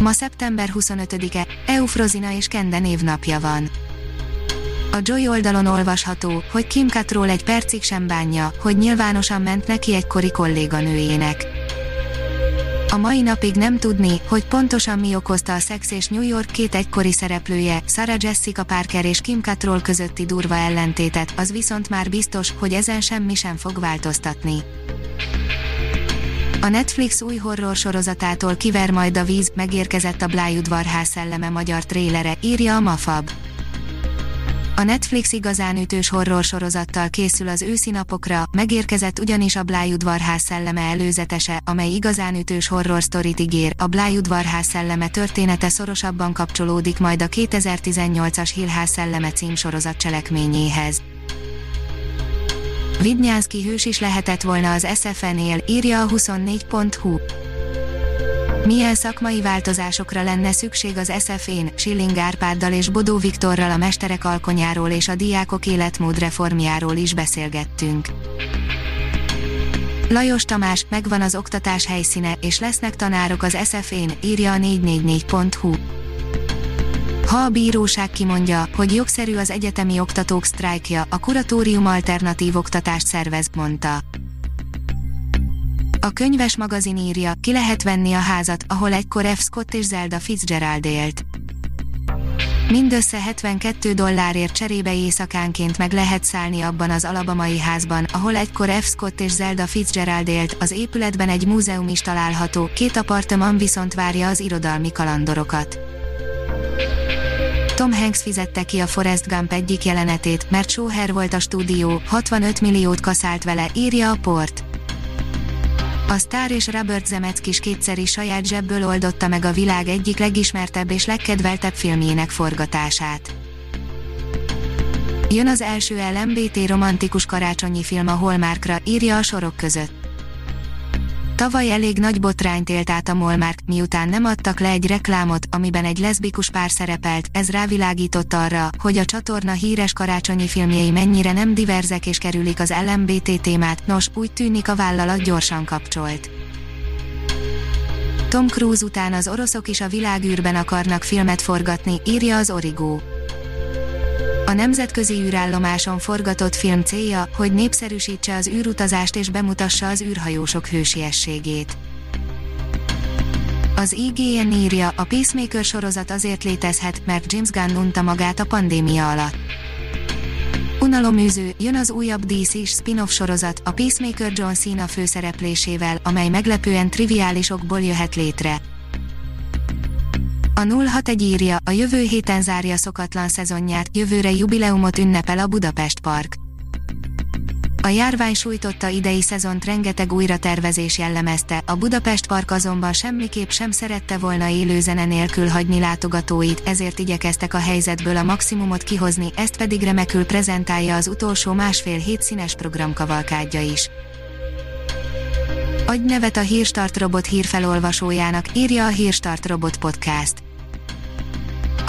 Ma szeptember 25-e, Eufrozina és Kende névnapja van. A Joy oldalon olvasható, hogy Kim Cattrall egy percig sem bánja, hogy nyilvánosan ment neki egykori kolléganőjének. A mai napig nem tudni, hogy pontosan mi okozta a Sex és New York két egykori szereplője, Sarah Jessica Parker és Kim Cattrall közötti durva ellentétet, az viszont már biztos, hogy ezen semmi sem fog változtatni. A Netflix új horror sorozatától kiver majd a víz, megérkezett a Blájudvarház szelleme magyar trélere, írja a Mafab. A Netflix igazán ütős horror sorozattal készül az őszi napokra, megérkezett ugyanis a Blájudvarház szelleme előzetese, amely igazán ütős horror sztorit ígér, a Blájudvarház szelleme története szorosabban kapcsolódik majd a 2018-as Hillház szelleme címsorozat cselekményéhez. Vidnyánszki hős is lehetett volna az SFN-él, írja a 24.hu. Milyen szakmai változásokra lenne szükség az SFN, Schilling Árpáddal és Bodó Viktorral a mesterek alkonyáról és a diákok életmód reformjáról is beszélgettünk. Lajos Tamás, megvan az oktatás helyszíne, és lesznek tanárok az SFN, írja a 444.hu. Ha a bíróság kimondja, hogy jogszerű az egyetemi oktatók sztrájkja, a kuratórium alternatív oktatást szervez, mondta. A könyves magazin írja, ki lehet venni a házat, ahol egykor F. Scott és Zelda Fitzgerald élt. Mindössze 72 dollárért cserébe éjszakánként meg lehet szállni abban az alabamai házban, ahol egykor F. Scott és Zelda Fitzgerald élt, az épületben egy múzeum is található, két apartman viszont várja az irodalmi kalandorokat. Tom Hanks fizette ki a Forrest Gump egyik jelenetét, mert sóher volt a stúdió, 65 milliót kaszált vele, írja a port. A Star és Robert Zemeckis kétszeri saját zsebből oldotta meg a világ egyik legismertebb és legkedveltebb filmjének forgatását. Jön az első LMBT romantikus karácsonyi film a Hallmarkra, írja a sorok között. Tavaly elég nagy botrányt élt át a Molmark, miután nem adtak le egy reklámot, amiben egy leszbikus pár szerepelt, ez rávilágított arra, hogy a csatorna híres karácsonyi filmjei mennyire nem diverzek és kerülik az LMBT témát, nos, úgy tűnik a vállalat gyorsan kapcsolt. Tom Cruise után az oroszok is a világűrben akarnak filmet forgatni, írja az Origo a nemzetközi űrállomáson forgatott film célja, hogy népszerűsítse az űrutazást és bemutassa az űrhajósok hősiességét. Az IGN írja, a Peacemaker sorozat azért létezhet, mert James Gunn unta magát a pandémia alatt. Unaloműző, jön az újabb DC-s spin-off sorozat, a Peacemaker John Cena főszereplésével, amely meglepően triviális okból jöhet létre. A 061 írja, a jövő héten zárja szokatlan szezonját, jövőre jubileumot ünnepel a Budapest Park. A járvány sújtotta idei szezont rengeteg újratervezés jellemezte, a Budapest Park azonban semmiképp sem szerette volna élő zene nélkül hagyni látogatóit, ezért igyekeztek a helyzetből a maximumot kihozni, ezt pedig remekül prezentálja az utolsó másfél hét színes programkavalkádja is. Adj nevet a Hírstart robot hírfelolvasójának, írja a Hírstart robot podcast.